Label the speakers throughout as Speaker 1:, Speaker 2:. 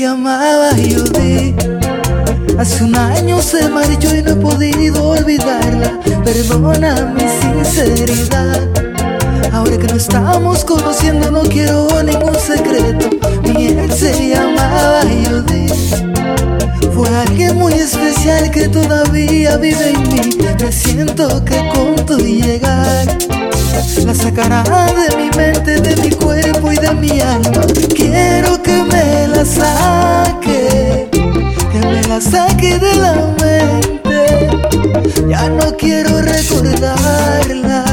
Speaker 1: llamaba Judy. Hace un año se marchó y no he podido olvidarla. Perdona mi sinceridad. Ahora que no estamos conociendo, no quiero ningún secreto. Mi ex se llamaba Judy. Fue alguien muy especial que todavía vive en mí. Me siento que con tu llegar la sacará de mi mente, de mi cuerpo y de mi alma. La saque de la mente. Ya no quiero recordarla,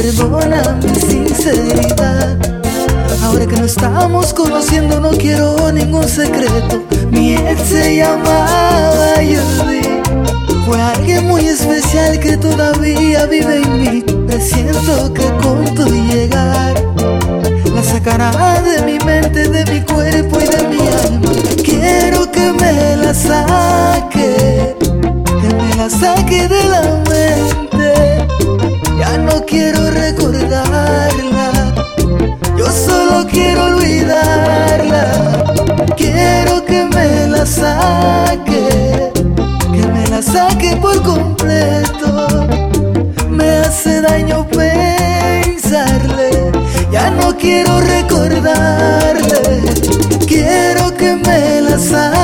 Speaker 1: Perdona mi sinceridad. Ahora que no estamos conociendo, no quiero ningún secreto. Mi ex se llamaba Judy. Fue alguien muy especial que todavía vive en mí. Presiento que con tu llegar la sacará de mi mente, de mi cuerpo y de mi alma. Quiero que me la saque, que me la saque de la mente. Ya no quiero recordarla, yo solo quiero olvidarla. Quiero que me la saque, que me la saque por completo. Me hace daño pensarle, ya no quiero recordarle. Quiero que me la saque,